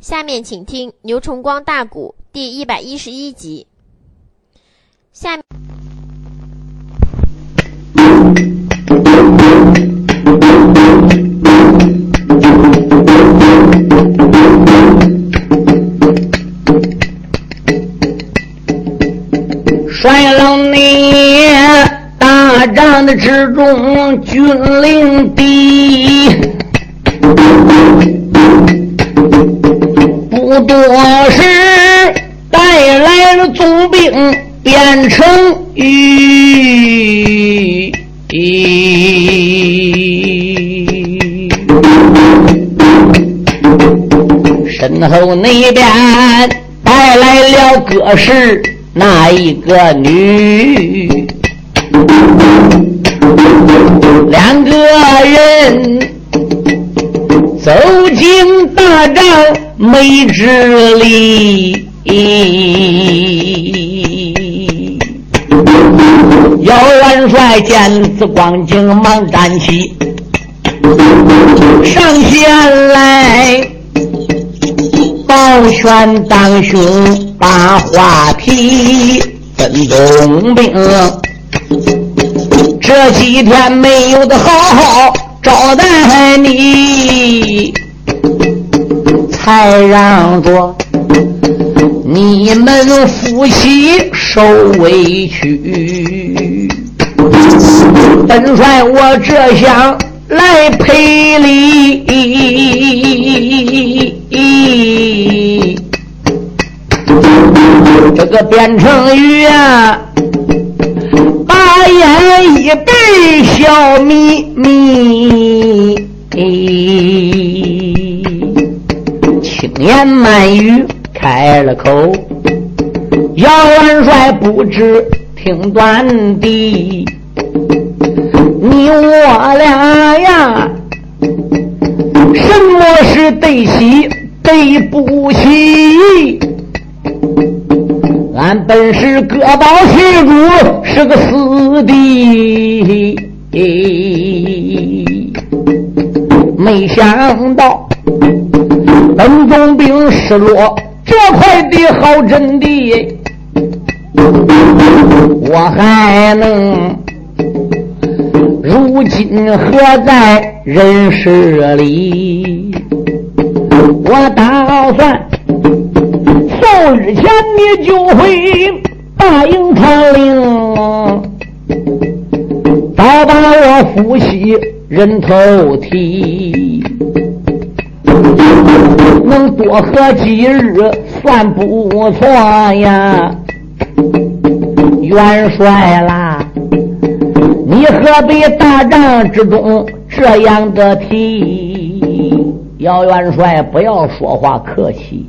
下面请听牛崇光大鼓第一百一十一集。下面。帅老你大战的之中，军令敌，不多时带来了总兵变成玉。身后那边带来了各式那一个女，两个人没之理。姚元帅见此光景，忙站起，上前来抱拳当胸，把话题分东兵。这几天没有的好好招待你，才让着。你们夫妻受委屈，本帅我这厢来赔礼。这个卞成宇啊，把眼一闭，笑眯眯，年满语。开了口，姚元帅不知听断的，你我俩呀，什么是对喜对不起？俺本是各保其主，是个死的，没想到本总兵失落。这块地好真的，我还能如今何在人世里？我打算送日前你就会答应他令，早把我夫妻人头提。能多喝几日算不错呀，元帅啦，你何必大战之中这样的提？姚元帅不要说话客气，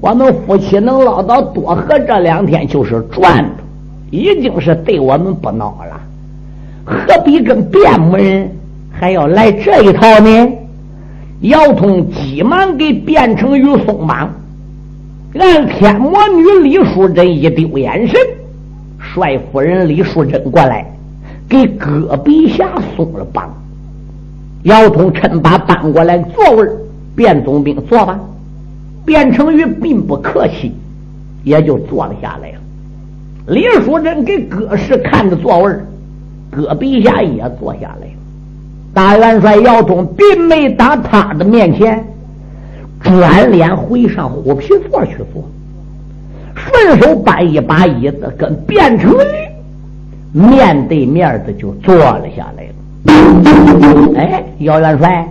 我们夫妻能捞到多喝这两天就是赚的，已经是对我们不孬了，何必跟边牧人还要来这一套呢？姚通急忙给卞成宇松绑，按天魔女李淑珍一丢眼神，帅夫人李淑珍过来给戈壁下松了绑。姚通趁把搬过来座位，卞总兵坐吧。卞成宇并不客气，也就坐了下来了。李淑珍给戈氏看着座位，戈壁下也坐下来了。大元帅姚通并没打他的面前，转脸回上虎皮座去坐，顺手搬一把椅子，跟卞成宇面对面的就坐了下来了。哎，姚元帅，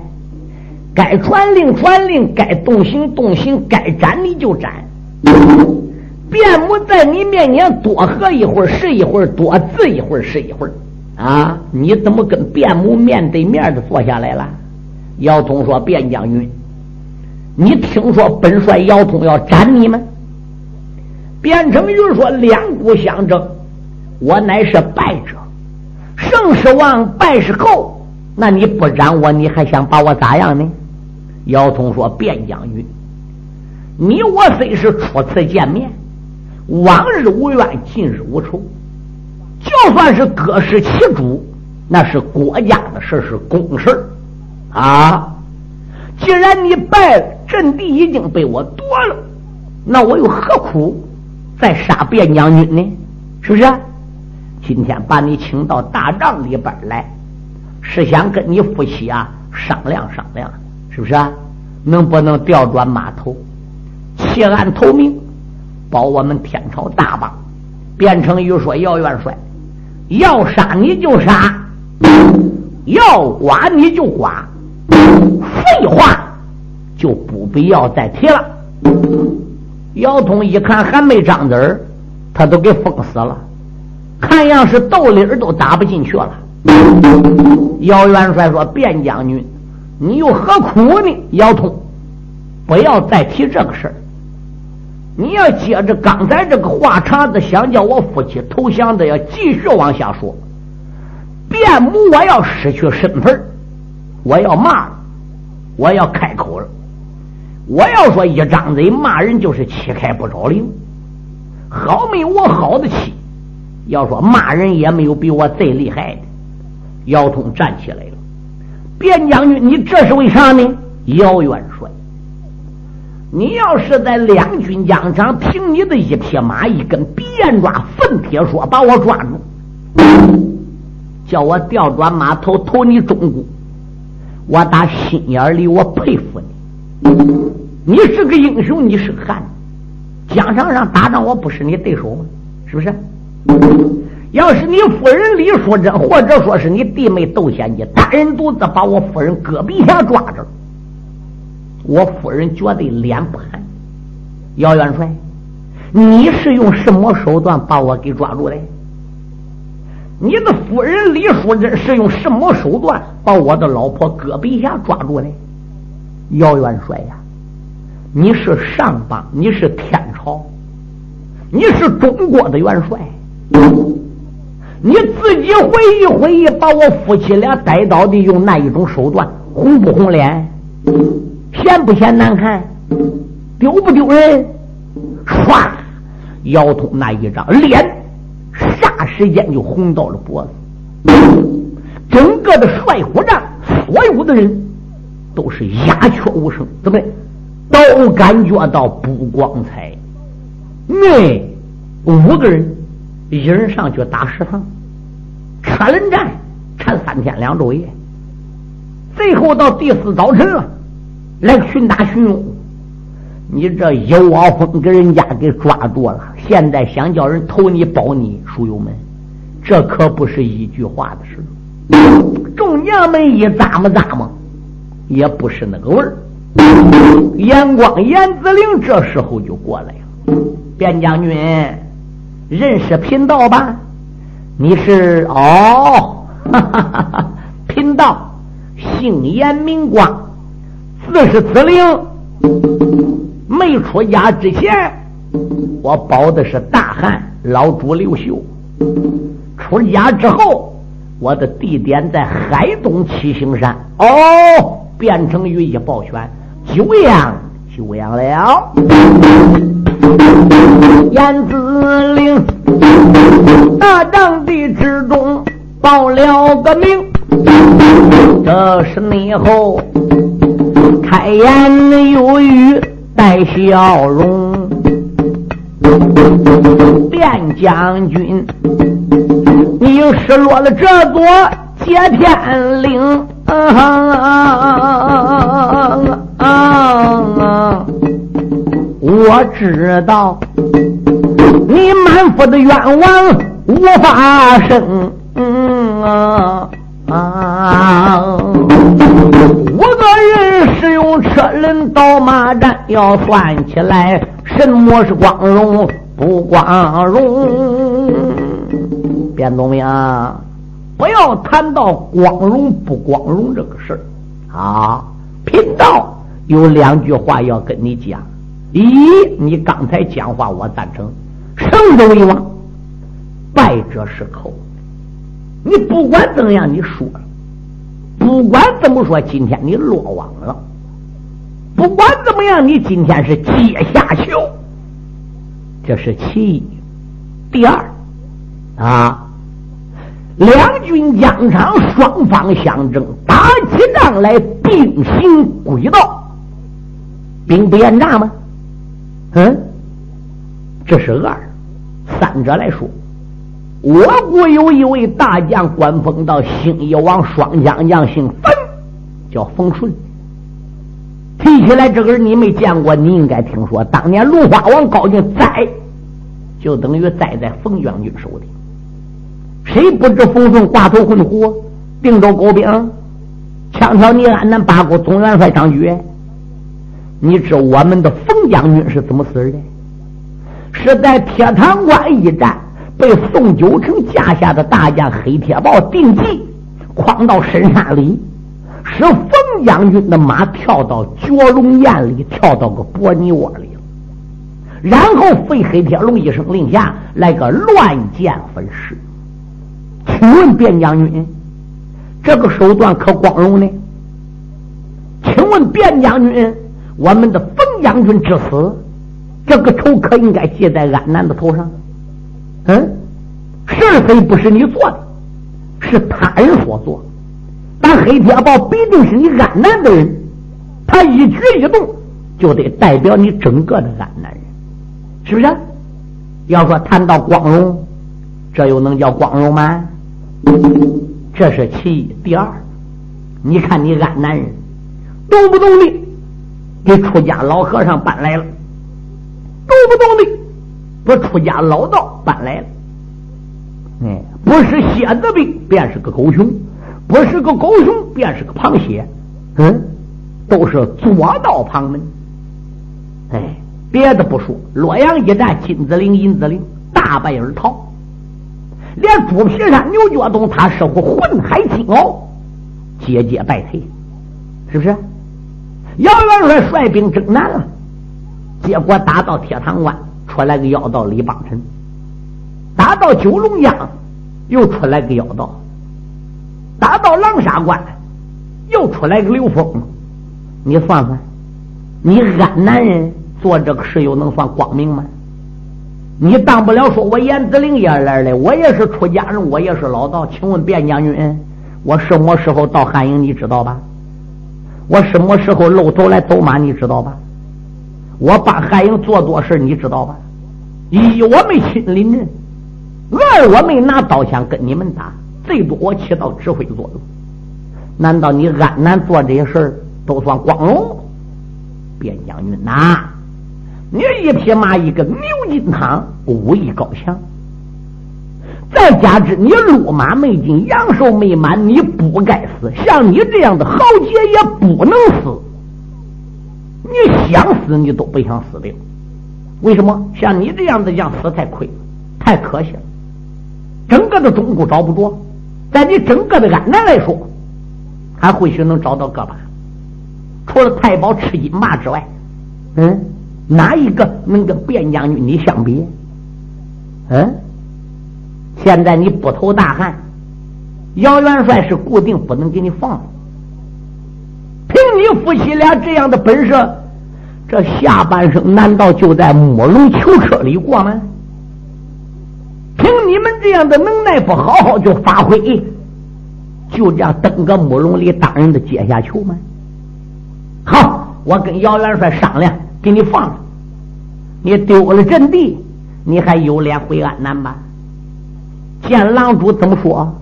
该传令传令，该动刑动刑，该斩你就斩。卞母在你面前多喝一会儿是一会儿，多滋一会儿是一会儿。啊！你怎么跟卞母面对面的坐下来了？姚通说：“卞将军，你听说本帅姚通要斩你们？”卞成云说：“两股相争，我乃是败者，胜是王，败是寇。那你不斩我，你还想把我咋样呢？”姚通说：“卞将军，你我虽是初次见面，往日无冤，近日无仇。”就算是各氏其主，那是国家的事，是公事啊。既然你败了，阵地已经被我夺了，那我又何苦再杀卞将军呢？是不是？今天把你请到大帐里边来，是想跟你夫妻啊商量商量，是不是？能不能调转马头，弃暗投明，保我们天朝大邦？变成一说姚元帅，要杀你就杀，要剐你就剐，废话就不必要再提了。姚通一看还没张嘴儿，他都给封死了。看样是豆粒儿都打不进去了。姚元帅说：“卞将军，你又何苦呢？”姚通，不要再提这个事儿。你要接着刚才这个话茬子，想叫我夫妻投降的，要继续往下说。卞母，我要失去身份，我要骂了，我要开口了。我要说一张嘴骂人，就是七开不着零。好没我好的气。要说骂人也没有比我最厉害的。姚通站起来了，卞将军，你这是为啥呢？姚元帅，你要是在两军疆场凭你的一匹马、一根鼻眼抓、粪铁说把我抓住，叫我调转马头投你中国，我打心眼里我佩服你。你是个英雄，你是汉子，疆场上打仗我不是你对手吗？是不是？要是你夫人李淑珍，或者说是你弟妹窦仙姬，单人独自把我夫人胳膊下抓着，我夫人绝对脸不寒。姚元帅，你是用什么手段把我给抓住的？你的夫人李淑珍是用什么手段把我的老婆戈壁下抓住的？姚元帅呀，你是上邦，你是天朝，你是中国的元帅。你自己回忆回忆，把我夫妻俩逮到的用那一种手段，红不红脸？显不显难看？丢不丢人？唰，姚通那一张脸，霎时间就红到了脖子。整个的帅府帐，所有的人都是鸦雀无声，怎么的？都感觉到不光彩。那五个人。一人上去打十趟，车轮战缠三天两昼夜，最后到第四早晨了，来寻打寻勇。你这一窝蜂给人家给抓住了，现在想叫人投你保你，书友们，这可不是一句话的事。众娘们一咂摸咂摸，也不是那个味儿。严光、严子陵这时候就过来了，卞将军。认识贫道吧？你是哦，哈哈哈哈贫道姓严名光，自是子陵。没出家之前，我保的是大汉老主刘秀。出家之后，我的地点在海东七星山。哦，变成羽衣抱拳，久仰久仰了。燕子岭大帐地之中报了个名，这是内后开言有语带笑容。卞将军，你失落了这座接天岭。我知道你满腹的愿望无法生，啊！我人是用车轮到马战，要算起来什么是光荣不光荣？卞宗明，不要谈到光荣不光荣这个事儿啊！贫道有两句话要跟你讲。一，你刚才讲话我赞成，胜者为王，败者是寇。你不管怎样，你输了；不管怎么说，今天你落网了；不管怎么样，你今天是阶下囚。这是其一。第二，啊，两军疆场双方相争，打起仗来必并行轨道，兵不厌诈吗？嗯，这是二。三者来说，我国有一位大将，官封到兴义王双将将，姓冯，叫冯顺。提起来这个人，你没见过，你应该听说。当年芦花王高进栽，就等于栽在冯将军手里。谁不知冯顺挂头混虎，定州狗兵，枪挑你安南八国总元帅张举？你知我们的冯将军是怎么死的？是在铁堂关一战，被宋九成架下的大将黑铁豹定计，诓到深山里，使冯将军的马跳到角龙堰里，跳到个薄泥窝里。然后废黑铁龙一声令下，来个乱箭分尸。请问卞将军，这个手段可光荣呢？请问卞将军，我们的冯将军之死？这个仇可应该记在安南的头上。嗯，是非不是你做的，是他人所做。但黑铁豹必定是你安南的人，他一举一动就得代表你整个的安南人，是不是？要说谈到光荣，这又能叫光荣吗？这是其一。第二，你看你安南人动不动的给出家老和尚搬来了。动不动的不出家老道搬来了，哎，不是蝎子兵便是个狗熊，不是个狗熊便是个螃蟹，嗯，都是左道旁门。哎，别的不说，洛阳一战，金子陵、银子陵大败而逃，连猪皮山、牛角洞，他师傅混海金鳌节节败退，是不是？姚元帅率兵征南了。结果打到铁塘关，出来个妖道李邦臣；打到九龙江，又出来个妖道；打到狼沙关，又出来个刘峰。你算算，你安南人做这个事又能算光明吗？你当不了说，我严子陵也来了，我也是出家人，我也是老道。请问卞将军，我什么时候到汉营？你知道吧？我什么时候露头来走马？你知道吧？我帮韩英做多事，你知道吧？一我没亲临阵，二我没拿刀枪跟你们打，最多我起到指挥作用。难道你安南做这些事都算光荣？边将军呐，你一匹马一个牛筋汤，武艺高强，再加之你路马没进，阳寿没满，你不该死。像你这样的豪杰也不能死。你想死你都不想死的，为什么？像你这样的将死太亏，太可惜了。整个的中国找不着，在你整个的安南来说，还或许能找到个把。除了太保吃金马之外，嗯，哪一个能跟卞将军你相比？嗯，现在你不投大汉，姚元帅是固定不能给你放。凭你夫妻俩这样的本事。这下半生难道就在木龙囚车里过吗？凭你们这样的能耐，不好好就发挥，就这样登个木龙里当人的阶下囚吗？好，我跟姚元帅商量，给你放了。你丢了阵地，你还有脸回安南吗？见狼主怎么说？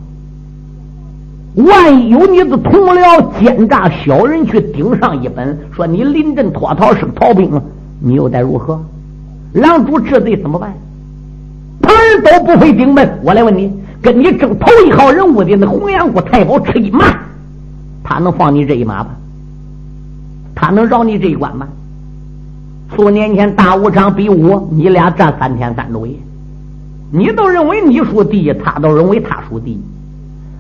万一有你的同僚奸诈小人去顶上一本，说你临阵脱逃是逃兵，你又该如何？狼主治罪怎么办？旁人都不会顶门，我来问你，跟你争头一号人物的那洪阳谷太保吃一马，他能放你这一马吗？他能饶你这一关吗？数年前大武场比武，你俩战三天三昼夜，你都认为你输第一，他都认为他输第一。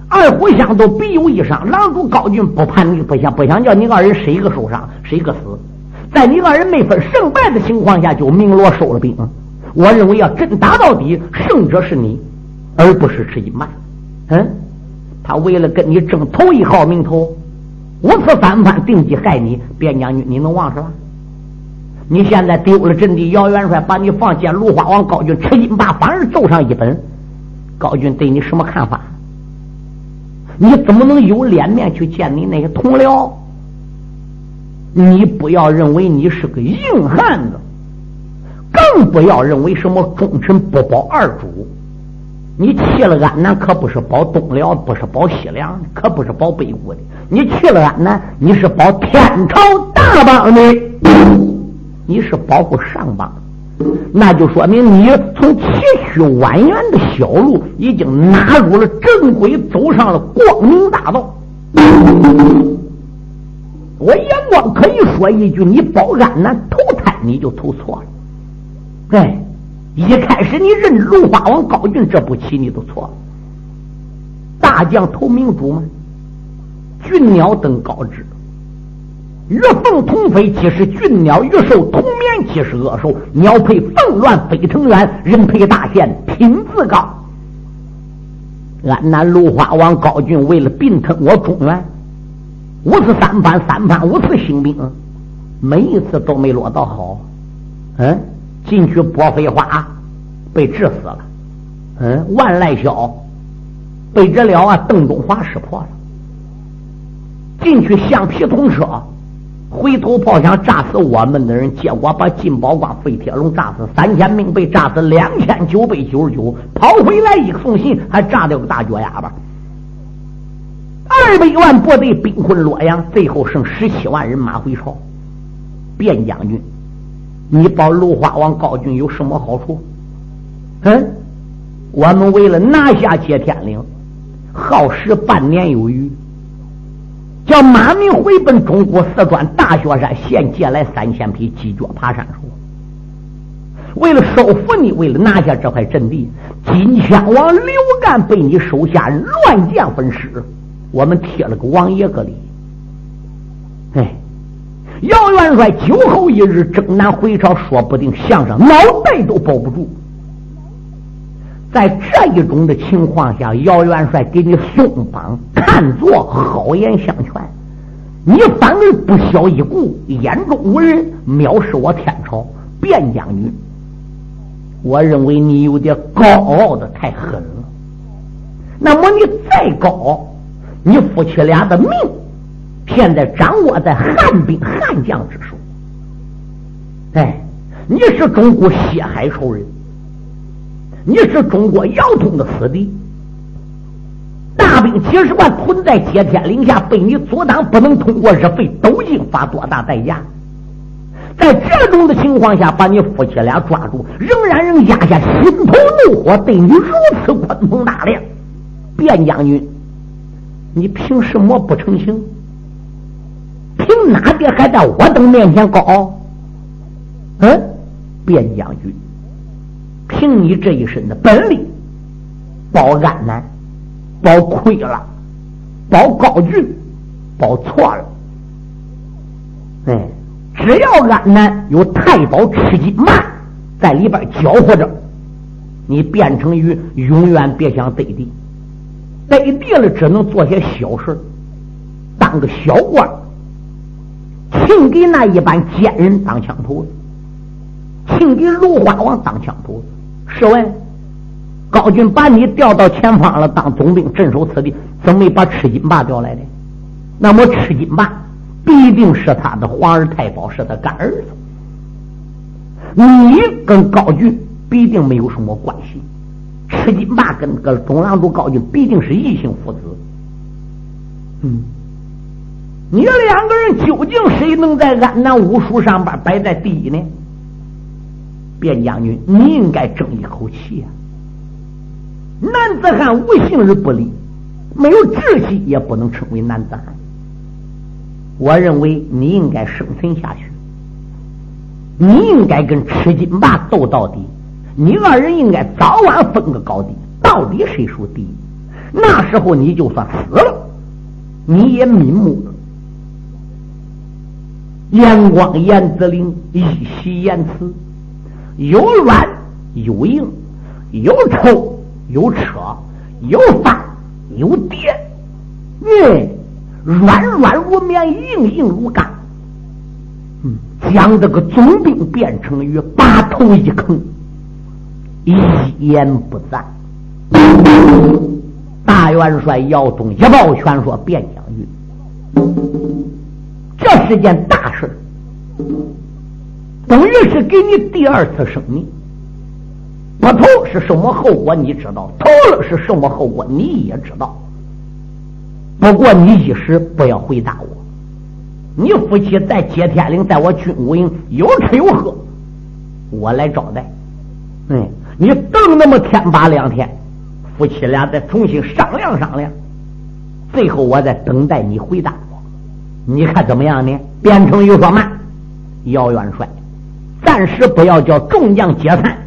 二虎相都必有一伤，狼主高俊不怕你不想不想叫你二人谁个受伤谁个死，在你二人没分胜败的情况下就鸣锣收了兵。我认为要真打到底，胜者是你，而不是迟一慢。嗯，他为了跟你争头一号名头，五次三番定计害你，边将军你能忘是吧？你现在丢了阵地，姚元帅把你放见芦花王高俊，吃金把反而奏上一本，高俊对你什么看法？你怎么能有脸面去见你那些同僚？你不要认为你是个硬汉子，更不要认为什么忠臣不保二主。你去了安南，可不是保东辽，不是保西凉，可不是保北国的。你去了安南，你是保天朝大邦的，你是保护上邦的。那就说明你从崎岖蜿蜒的小路已经纳入了正轨，走上了光明大道。我眼光可以说一句：你保安南投胎，你就投错了。哎，一开始你认芦花王高俊这步棋，你都错了。大将投明珠吗？俊鸟登高枝。月凤同飞，岂是俊鸟；月兽同眠，岂是恶兽。鸟配凤鸾飞腾远，人配大仙品自高。安南芦花王高俊为了并吞我中原，五次三番，三番五次兴兵，每一次都没落到好。嗯，进去拨飞花，被治死了。嗯，万来霄被这了啊，邓中华识破了。进去橡皮通车。回头炮想炸死我们的人，结果把金宝光、费铁龙炸死三千名，被炸死两千九百九十九。跑回来一个送信，还炸掉个大脚丫子。二百万部队兵困洛阳，最后剩十七万人马回朝。卞将军，你保芦花王高俊有什么好处？嗯，我们为了拿下接天岭，耗时半年有余。叫马明回奔中国四川大雪山，现借来三千匹鸡脚爬山兽。为了收服你，为了拿下这块阵地，金枪王刘干被你手下乱箭分尸，我们贴了个王爷个礼。哎，姚元帅酒后一日征南回朝，说不定相声脑袋都保不住。在这一种的情况下，姚元帅给你松绑，看作好言相劝，你反而不屑一顾，眼中无人，藐视我天朝。卞将军，我认为你有点高傲的太狠了。那么你再高，你夫妻俩的命，现在掌握在汉兵汉将之手。哎，你是中国血海仇人。你是中国姚通的死敌，大兵几十万屯在接天岭下，被你阻挡，不能通过日费斗金，花多大代价？在这种的情况下，把你夫妻俩抓住，仍然能压下心头怒火，对你如此宽宏大量。卞将军，你凭什么不成行？凭哪点还在我等面前高傲？嗯，卞将军。凭你这一身的本领，保安南，保亏了，保高俊，保错了。哎，只要安南有太保吃金慢在里边搅和着，你变成鱼，永远别想得地。得地了，只能做些小事当个小官请给那一般奸人当枪头子，请给芦花王当枪头子。试问，高俊把你调到前方了，当总兵镇守此地，怎么没把赤金霸调来的？那么赤金霸必定是他的皇儿太保，是他干儿子。你跟高俊必定没有什么关系。赤金霸跟个中郎主高俊必定是异姓父子。嗯，你两个人究竟谁能在安南武术上边摆在第一呢？卞将军，你应该争一口气啊！男子汉无信而不立，没有志气也不能称为男子汉。我认为你应该生存下去，你应该跟吃金霸斗到底，你二人应该早晚分个高低，到底谁属第一？那时候你就算死了，你也瞑目了。阳光严子陵一席言辞。有软有硬，有抽有扯，有翻有叠，嗯，软软如棉，硬硬如钢。嗯，将这个总兵变成鱼，把头一坑，一言不赞。大元帅姚东一抱拳说：“卞将军，这是件大事，等于是给你第二次生命。不投是什么后果？你知道，投了是什么后果？你也知道。不过你一时不要回答我。你夫妻在接天岭，在我军务营有吃有喝，我来招待。嗯，你等那么天八两天，夫妻俩再重新商量商量，最后我再等待你回答我。你看怎么样呢？变成又说慢，姚元帅，暂时不要叫众将解散。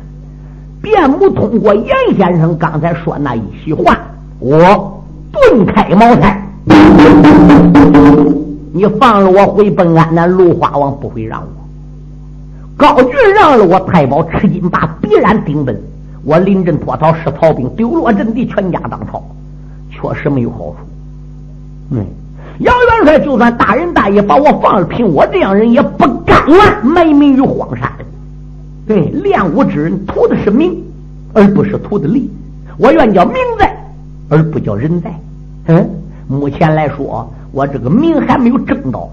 卞母通过严先生刚才说那一席话，我顿开茅塞。你放了我回本安南芦花王，不会让我。高俊让了我太保吃金把，必然顶本。我临阵脱逃是曹兵，丢落阵地，全家当朝，确实没有好处。嗯，杨元帅就算大仁大义把我放了，凭我这样人也不甘愿埋名于荒山。对，练武之人图的是名，而不是图的利。我愿叫名在，而不叫人在。嗯，目前来说，我这个名还没有挣到，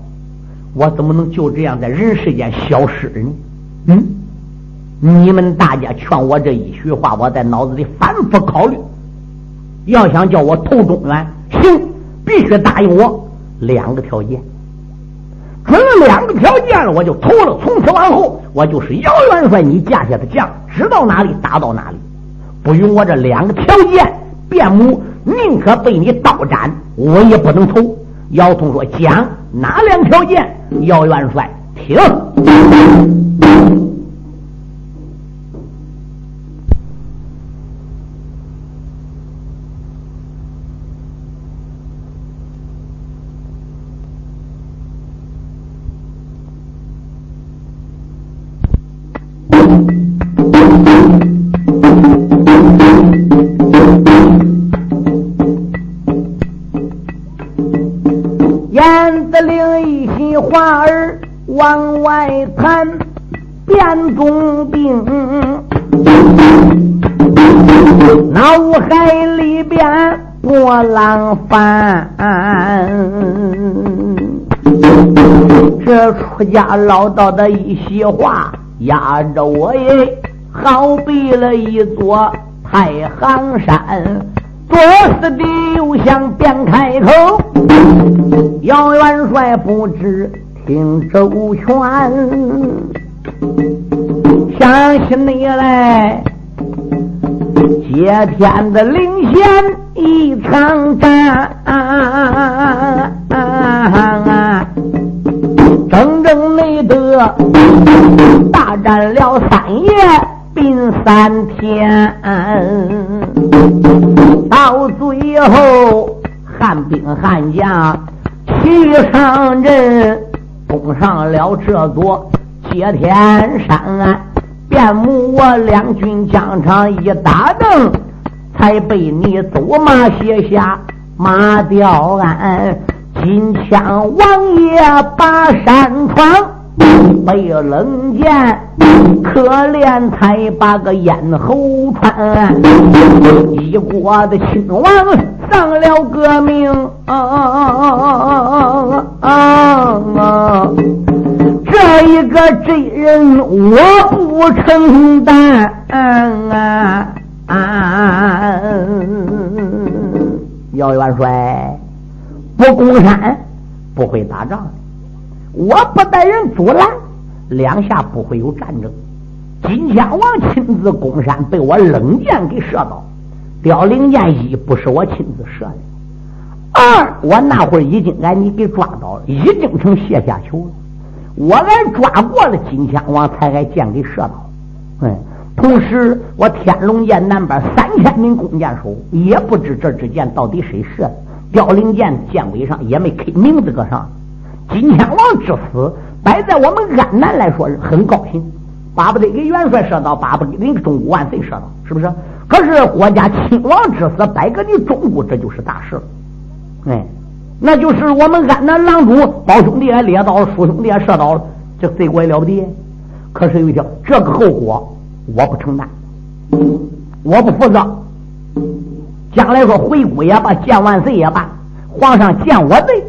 我怎么能就这样在人世间消失呢？嗯，你们大家劝我这一句话，我在脑子里反复考虑。要想叫我投中原，行，必须答应我两个条件。准了两个条件了，我就投了。从此往后，我就是姚元帅你架下的将，知到哪里打到哪里。不允我这两个条件，卞母宁可被你刀斩，我也不能投。姚通说：“讲哪两条件？”姚元帅听。浪翻。这出家唠叨的一席话，压着我也好比了一座太行山。左思的又想便开口，姚元帅不知听周全，想起你来接天的灵仙一场战，整整累得大战了三夜。并三天，到最后汉兵汉将齐上阵，攻上了这座接天山。便母我两军疆场一打正，才被你走马卸下马吊鞍，金枪王爷把山闯。被冷箭，可怜才把个咽喉穿。一国的亲王丧了革命，一个罪人我不承担。姚元帅不攻山，不会打仗。我不带人阻拦，两下不会有战争。金枪王亲自攻山，被我冷箭给射到。凋零箭一不是我亲自射的，二我那会儿已经挨你给抓到了，已经成阶下囚了。我来抓过了金枪王，才挨箭给射到。嗯，同时我天龙剑南边三千名弓箭手也不知这支箭到底谁射的。凋零箭箭尾上也没刻名字搁上。金枪王之死，摆在我们安南来说是很高兴，巴不得给元帅射到，巴不得给中国万岁射到，是不是？可是国家亲王之死，摆给你中国，这就是大事哎，那就是我们安南郎主胞兄弟也猎到了，叔兄弟也射到了，这罪过也了不得。可是有一条，这个后果我不承担，我不负责。将来说回国也罢，见万岁也罢，皇上见我罪。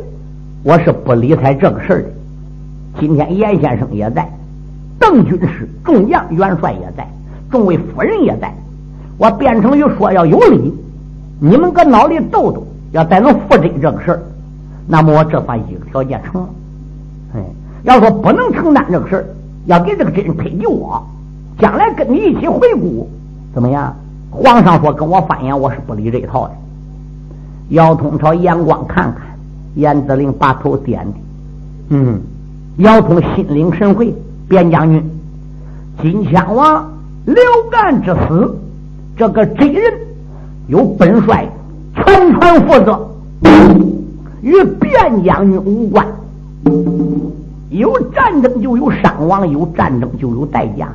我是不理睬这个事儿的，今天严先生也在，邓军师、众将元帅也在，众位夫人也在。我卞成宇说要有理，你们搁脑里斗斗，要再能复真这个事儿，那么我这算一个条件成了。哎，要说不能承担这个事儿，要给这个真人推给我，将来跟你一起回顾，怎么样？皇上说跟我翻眼，我是不理这一套的。姚通朝眼光看看，严子陵把头点的，嗯，姚通心领神会，边将军，金枪王刘干之死，这个真人由本帅全权负责，与卞将军无关。有战争就有伤亡，有战争就有代价。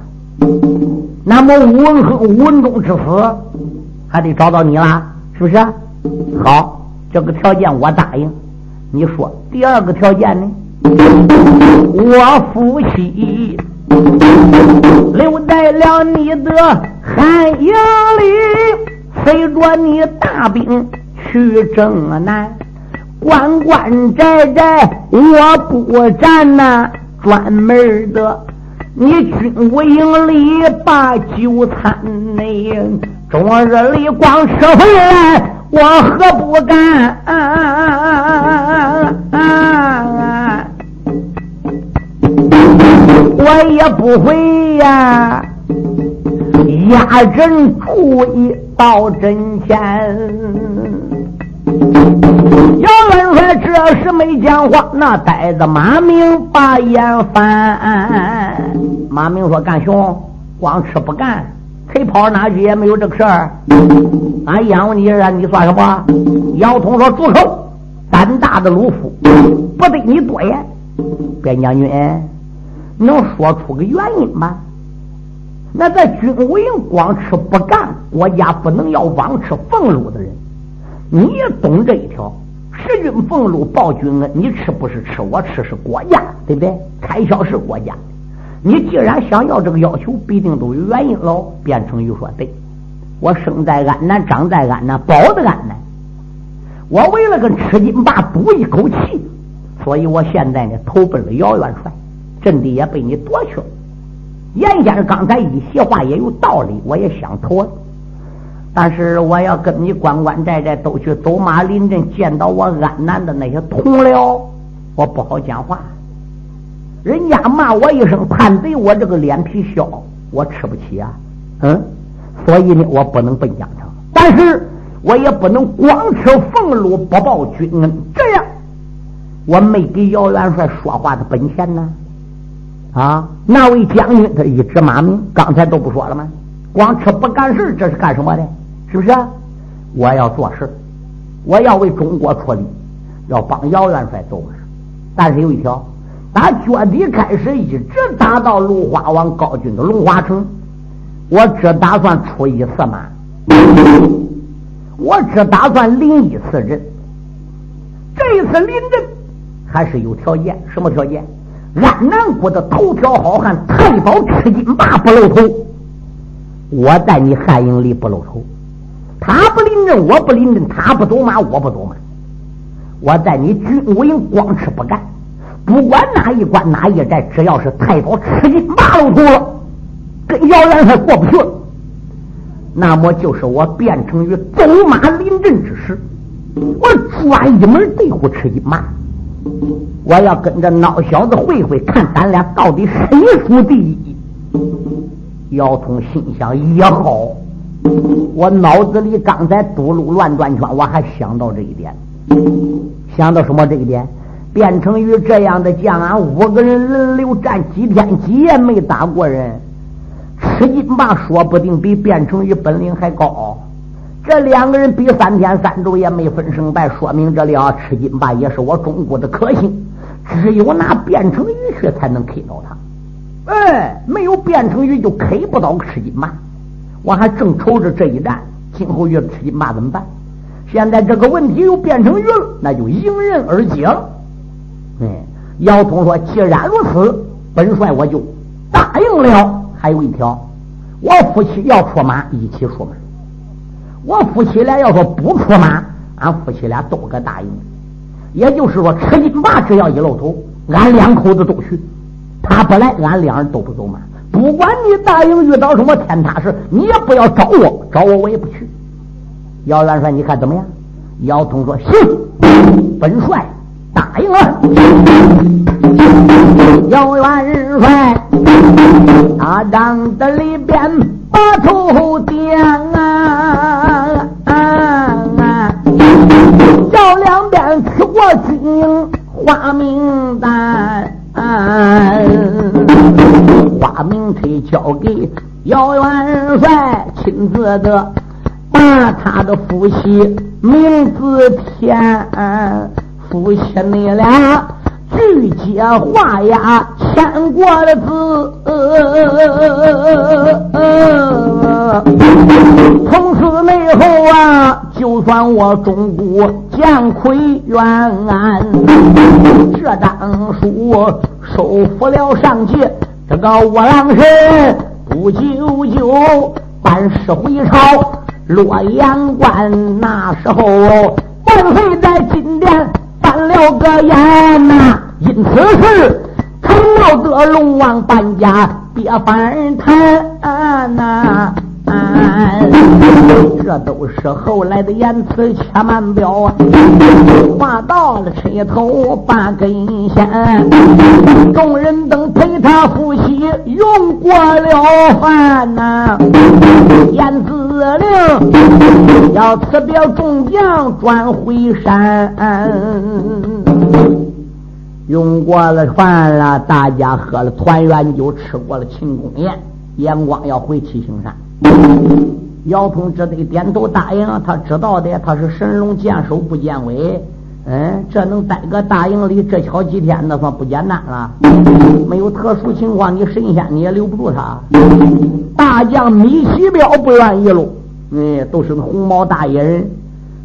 那么吴文和、吴文忠之死，还得找到你啦，是不是？好，这个条件我答应。你说第二个条件呢？我夫妻留在了你的汉营里，随着你大兵去征南，关关寨寨我不战呐，专门的你军务营里把酒餐内，终日里光吃回来。我何不干？我也不会呀，压阵注意到阵前。姚元帅这时没讲话，那呆子马明把眼翻。马明说：“干兄，光吃不干。”谁跑哪去也没有这个事儿。俺养活你，让你算什么？姚通说：“住口！胆大的鲁夫，不对你多言。边将军，能说出个原因吗？那在军务营光吃不干，国家不能要枉吃俸禄的人，你也懂这一条。食军俸禄报军恩，你吃不是吃我吃是国家，对不对？开销是国家。”你既然想要这个要求，必定都有原因喽。卞成宇说：“对，我生在安南，长在安南，保的安南。我为了跟赤金霸赌一口气，所以我现在呢投奔了姚元帅，阵地也被你夺去了。严先生刚才一席话也有道理，我也想投，但是我要跟你关关寨寨都去走马临阵，见到我安南的那些同僚，我不好讲话。”人家骂我一声叛贼，我这个脸皮小，我吃不起啊，嗯，所以呢，我不能奔江城，但是我也不能光吃俸禄不报军恩，这样我没给姚元帅说话的本钱呢。啊，那位将军他一指马名，刚才都不说了吗？光吃不干事，这是干什么的？是不是？我要做事，我要为中国出力，要帮姚元帅做事，但是有一条。打脚底开始，一直打到芦花王高军的龙华城，我只打算出一次马，我只打算临一次阵。这一次临阵还是有条件，什么条件？安南国的头条好汉太保赤金霸不露头，我在你汉营里不露头，他不临阵，我不临阵，他不走马，我不走马，我在你军营光吃不干。不管哪一关哪一寨，只要是太保吃进马路头了，跟姚元帅过不去了，那么就是我变成于走马临阵之时，我专一门对付吃金马，我要跟着孬小子会会，看咱俩到底谁输第一。姚通心想也好，我脑子里刚才堵路乱转圈，我还想到这一点，想到什么这一点？变成于这样的将，俺五个人轮流战几天几夜没打过人，吃金霸说不定比变成于本领还高。这两个人比三天三昼也没分胜败，说明这里啊，吃金霸也是我中国的克星。只有拿变成鱼去才能 K 到他，哎，没有变成鱼就 K 不到吃金霸。我还正愁着这一战，今后遇吃金霸怎么办？现在这个问题又变成鱼了，那就迎刃而解了。嗯，姚通说：“既然如此，本帅我就答应了。还有一条，我夫妻要出马，一起出马。我夫妻俩要说不出马，俺夫妻俩都个答应。也就是说，吃金霸只要一露头，俺两口子都去。他不来，俺两人都不走马。不管你大营遇到什么天塌事，你也不要找我，找我我也不去。姚元帅，你看怎么样？姚通说：“行，本帅答应了。”姚元帅他帐子里边把头点啊，叫两边吃过军营花名单。把名册交给姚元帅，亲自的把他的夫妻名字填，夫妻你俩拒接画押签过的字，从此以后啊，就算我中古见亏冤案，这当书收服了上界。这个卧郎神不久就班师回朝洛阳关，那时候万岁在金殿翻了个眼呐，因此事成了个龙王搬家别翻谈呐。这都是后来的言辞，且慢表啊！话到了车头半根线，众人等陪他夫妻用过了饭呐。言辞司令要辞别众将转回山，用过了饭了，大家喝了团圆酒，吃过了庆功宴，眼光要回七星山。姚通只得点头答应，他知道的，他是神龙见首不见尾，嗯，这能待个大营里这巧几天，那算不简单了。没有特殊情况，你神仙你也留不住他。大将米奇彪不愿意喽，嗯，都是红毛大野人，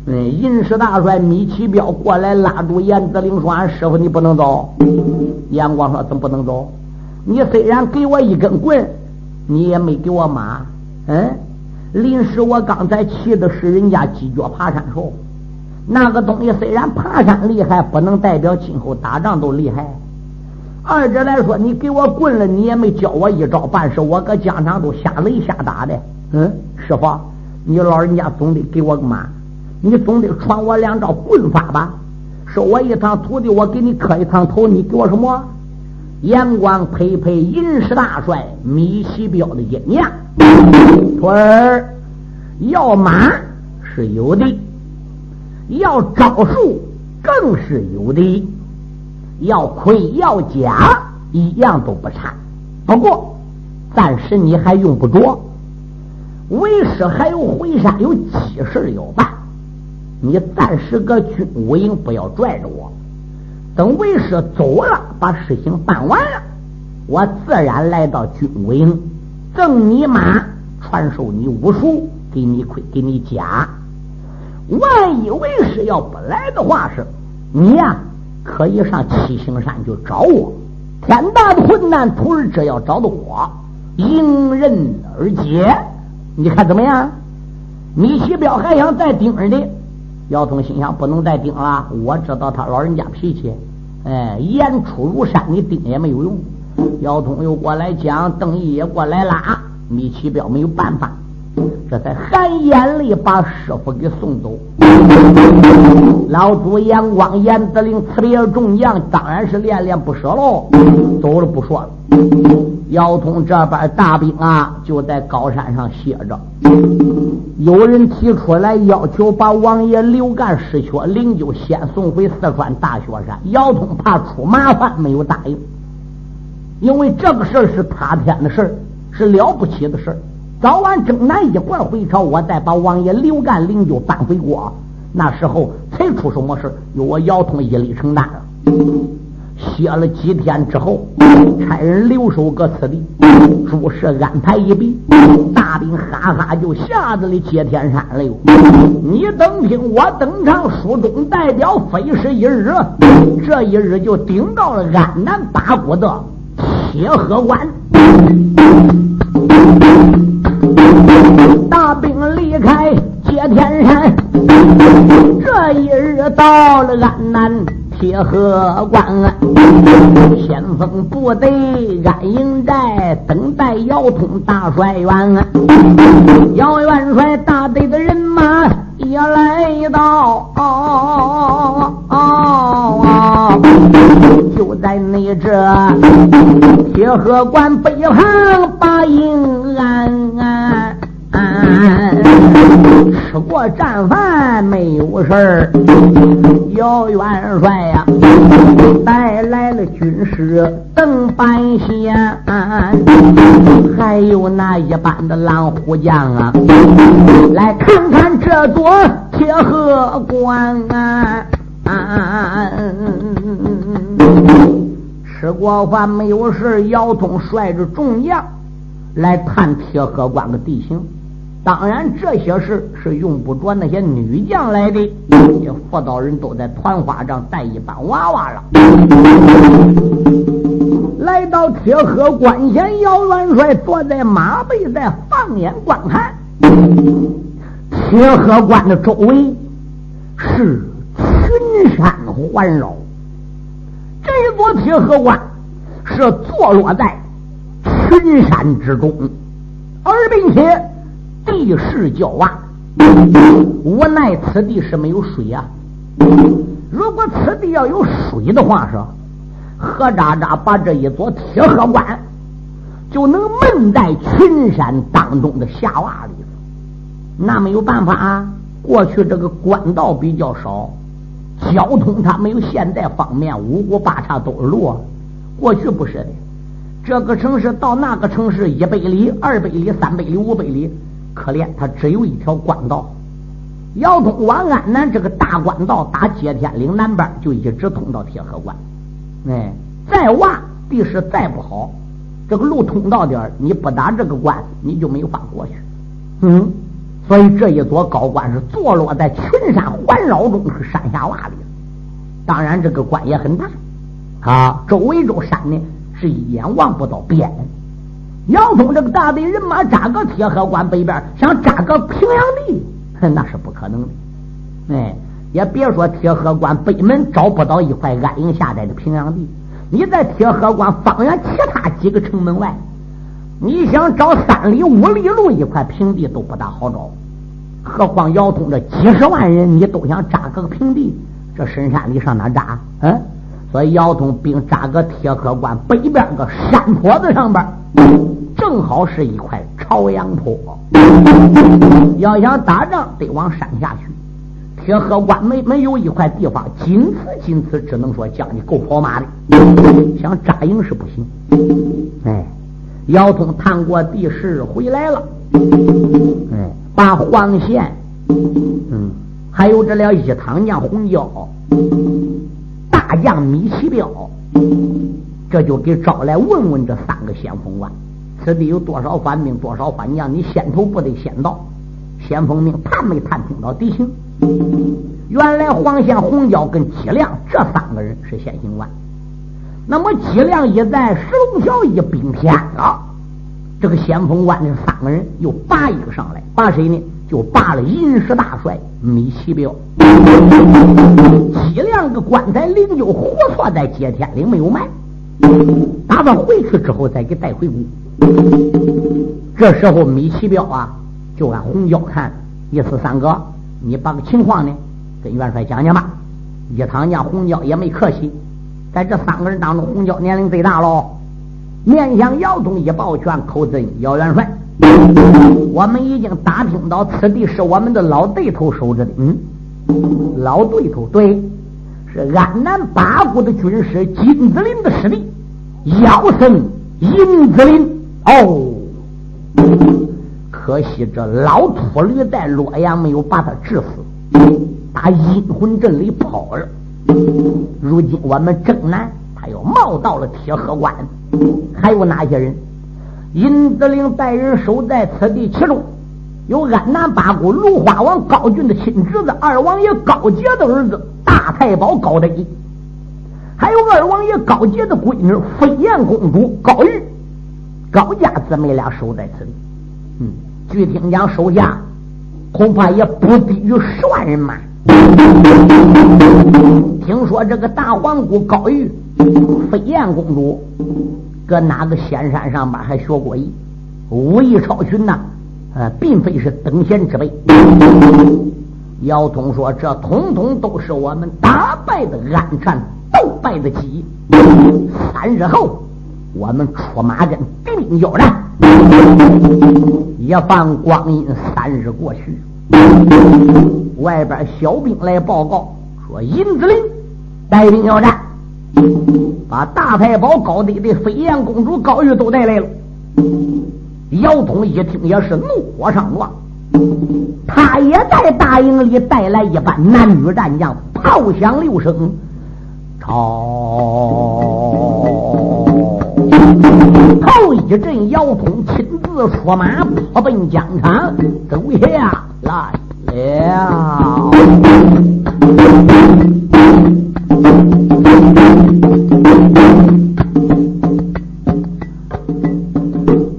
嗯，银氏大帅米奇彪过来拉住严子陵说：“俺师傅你不能走。”阎光说：“怎么不能走？你虽然给我一根棍，你也没给我马。”嗯，临时我刚才骑的是人家鸡脚爬山兽，那个东西虽然爬山厉害，不能代表今后打仗都厉害。二者来说，你给我棍了，你也没教我一招半式，我搁疆场都瞎雷瞎打的。嗯，师傅，你老人家总得给我个马，你总得传我两招棍法吧？收我一堂徒弟，我给你磕一趟头，你给我什么？阳光配配银石大帅米西彪的阴阳，徒儿要马是有的，要招数更是有的，要盔要甲一样都不差。不过暂时你还用不着，为师还有回山有急事要办，你暂时搁军务营不要拽着我。等为师走了，把事情办完了，我自然来到军务营，赠你马，传授你武术，给你盔，给你甲。万一为师要不来的话，是你呀，可以上七星山去找我。天大的困难，徒儿只要找到我，迎刃而解。你看怎么样？米奇彪还想再盯着你。姚通心想：不能再盯了，我知道他老人家脾气。哎，言出如山，你盯也没有用。姚通又过来讲，邓毅也过来了啊，米奇彪没有办法，这才含眼泪把师傅给送走。老祖杨光严子陵辞别众将，当然是恋恋不舍喽。走了不说了。姚通这边大兵啊，就在高山上歇着。有人提出来要求把王爷刘干失缺灵柩先送回四川大雪山。姚通怕出麻烦，没有答应。因为这个事儿是塌天的事儿，是了不起的事儿。早晚征南一块回朝，我再把王爷刘干灵柩搬回国，那时候才出什么事由我姚通一力承担了。歇了几天之后，差人留守搁此地，诸事安排一毕，大兵哈哈就下子里接天山了。你等听我登场，书中代表非是一日，这一日就顶到了安南八国的铁河关。离开接天山，这一日到了安南。铁河关，先锋部队安营寨，等待姚通大帅员。姚元帅大队的人马也来到，就在你这铁河关北旁把营安安。吃过战饭没有事儿，姚元帅呀带来了军师邓半仙，还有那一班的狼虎将啊，来看看这座铁河关啊。吃过饭没有事，姚通率着众将来探铁河关的地形。当然，这些事是用不着那些女将来的，这妇道人都在团花帐带一班娃娃了。来到铁河关前，姚元帅坐在马背，在放眼观看。铁河关的周围是群山环绕，这座铁河关是坐落在群山之中，而并且。地势较洼，无奈此地是没有水啊。如果此地要有水的话，是何渣渣把这一座铁河关就能闷在群山当中的峡洼里。那没有办法啊，过去这个官道比较少，交通它没有现在方便，五谷八叉都是路。过去不是的，这个城市到那个城市一百里、二百里、三百里、五百里。可怜他只有一条官道，要通往安南这个大官道，打接天岭南边就一直通到铁河关。哎，再洼地势再不好，这个路通到点你不打这个关，你就没法过去。嗯，所以这一座高关是坐落在群山环绕中，是山下洼里。当然，这个关也很大啊，周围这山呢是一眼望不到边。姚通这个大队人马扎个铁河关北边，想扎个平阳地，那是不可能的。哎，也别说铁河关北门找不到一块安营下寨的平阳地，你在铁河关方圆其他几个城门外，你想找三里五里路一块平地都不大好找。何况姚通这几十万人，你都想扎个平地，这深山里上哪扎？嗯，所以姚通兵扎个铁河关北边个山坡子上边。正好是一块朝阳坡，要想打仗得往山下去。铁河关没没有一块地方，仅此仅此，只能说叫你够跑马的。想扎营是不行。哎，姚通探过地势回来了。哎，把黄县，嗯，还有这俩一汤将红椒，大将米奇彪，这就给招来问问这三个先锋官。此地有多少番兵，多少番将？你先头不得先到？先锋命探没探听到敌情？原来黄县红椒跟姬亮这三个人是先行官。那么姬亮一在石龙桥一兵天了，这个先锋官的三个人又拔一个上来，拔谁呢？就拔了银石大帅米奇彪。姬亮个棺材灵就活错在接天岭，没有埋。打算回去之后再给带回宫。这时候米奇彪啊，就按红椒看，意思三哥，你把个情况呢跟元帅讲讲吧。一堂将红椒也没客气，在这三个人当中，红椒年龄最大喽。面向姚东一抱拳，口尊姚元帅，我们已经打听到此地是我们的老对头守着的。嗯，老对头对，是安南八国的军师金子林的师弟，姚森银子林。哦，可惜这老秃驴在洛阳没有把他治死，打阴魂阵里跑了。如今我们正南，他又冒到了铁河关，还有哪些人？银子岭带人守在此地，其中有安南八股芦花王高俊的亲侄子二王爷高杰的儿子大太保高德义，还有二王爷高杰的闺女飞燕公主高玉。高家姊妹俩守在此地，嗯，据听讲手下恐怕也不低于十万人马。听说这个大皇姑高玉飞燕公主，搁哪个仙山上边还学过艺，武艺超群呐，呃，并非是等闲之辈。姚通说：“这统统都是我们打败的暗战，斗败的鸡。三日后，我们出马跟敌兵交战。一番光阴三日过去，外边小兵来报告说：银子林带兵要战，把大太保高帝的飞燕公主高玉都带来了。姚通一听也是怒火上撞。”他也在大营里带来一班男女战将，炮响六声，朝头一阵，姚通亲自出马，跑奔疆场，走下来了。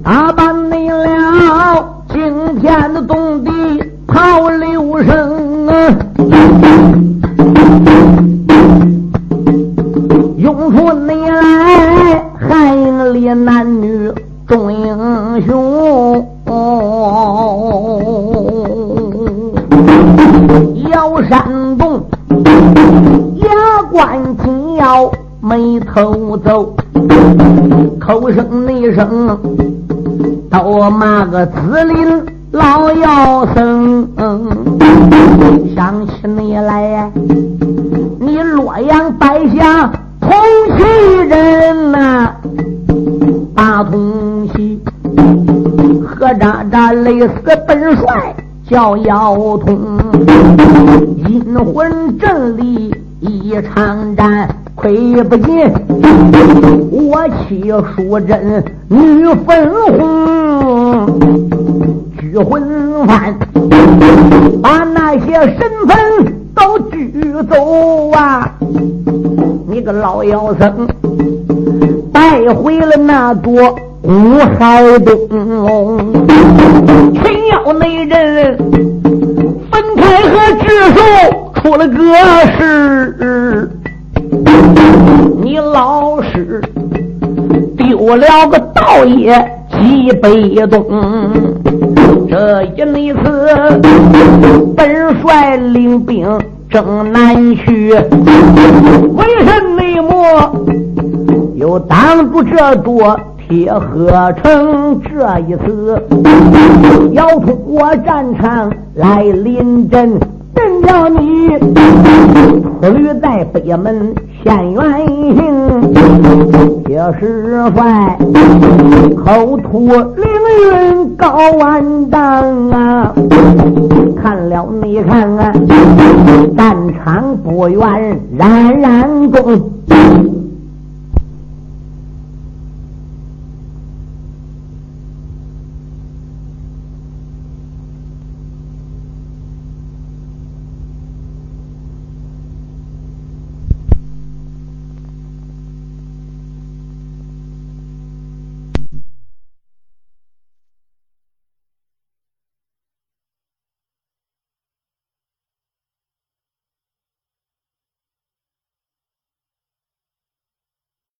都骂个紫林老妖僧，想起你来，你洛阳败下同齐人呐，大同齐，何渣渣累死本帅叫妖通，阴魂阵里一场战。亏不尽，我妻淑贞女粉红，魂犯，把那些身份都拘走啊！你个老妖僧，带回了那座五海东，群妖内人分开和智术出了个事。你老师丢了个道爷几百东，这一次本帅领兵正南去，为甚内幕又挡住这座铁河城？这一次要通过战场来临阵。真叫你出驴在北门现原形，铁石块口吐凌云高万丈啊！看了你看啊，战场不远冉冉宫，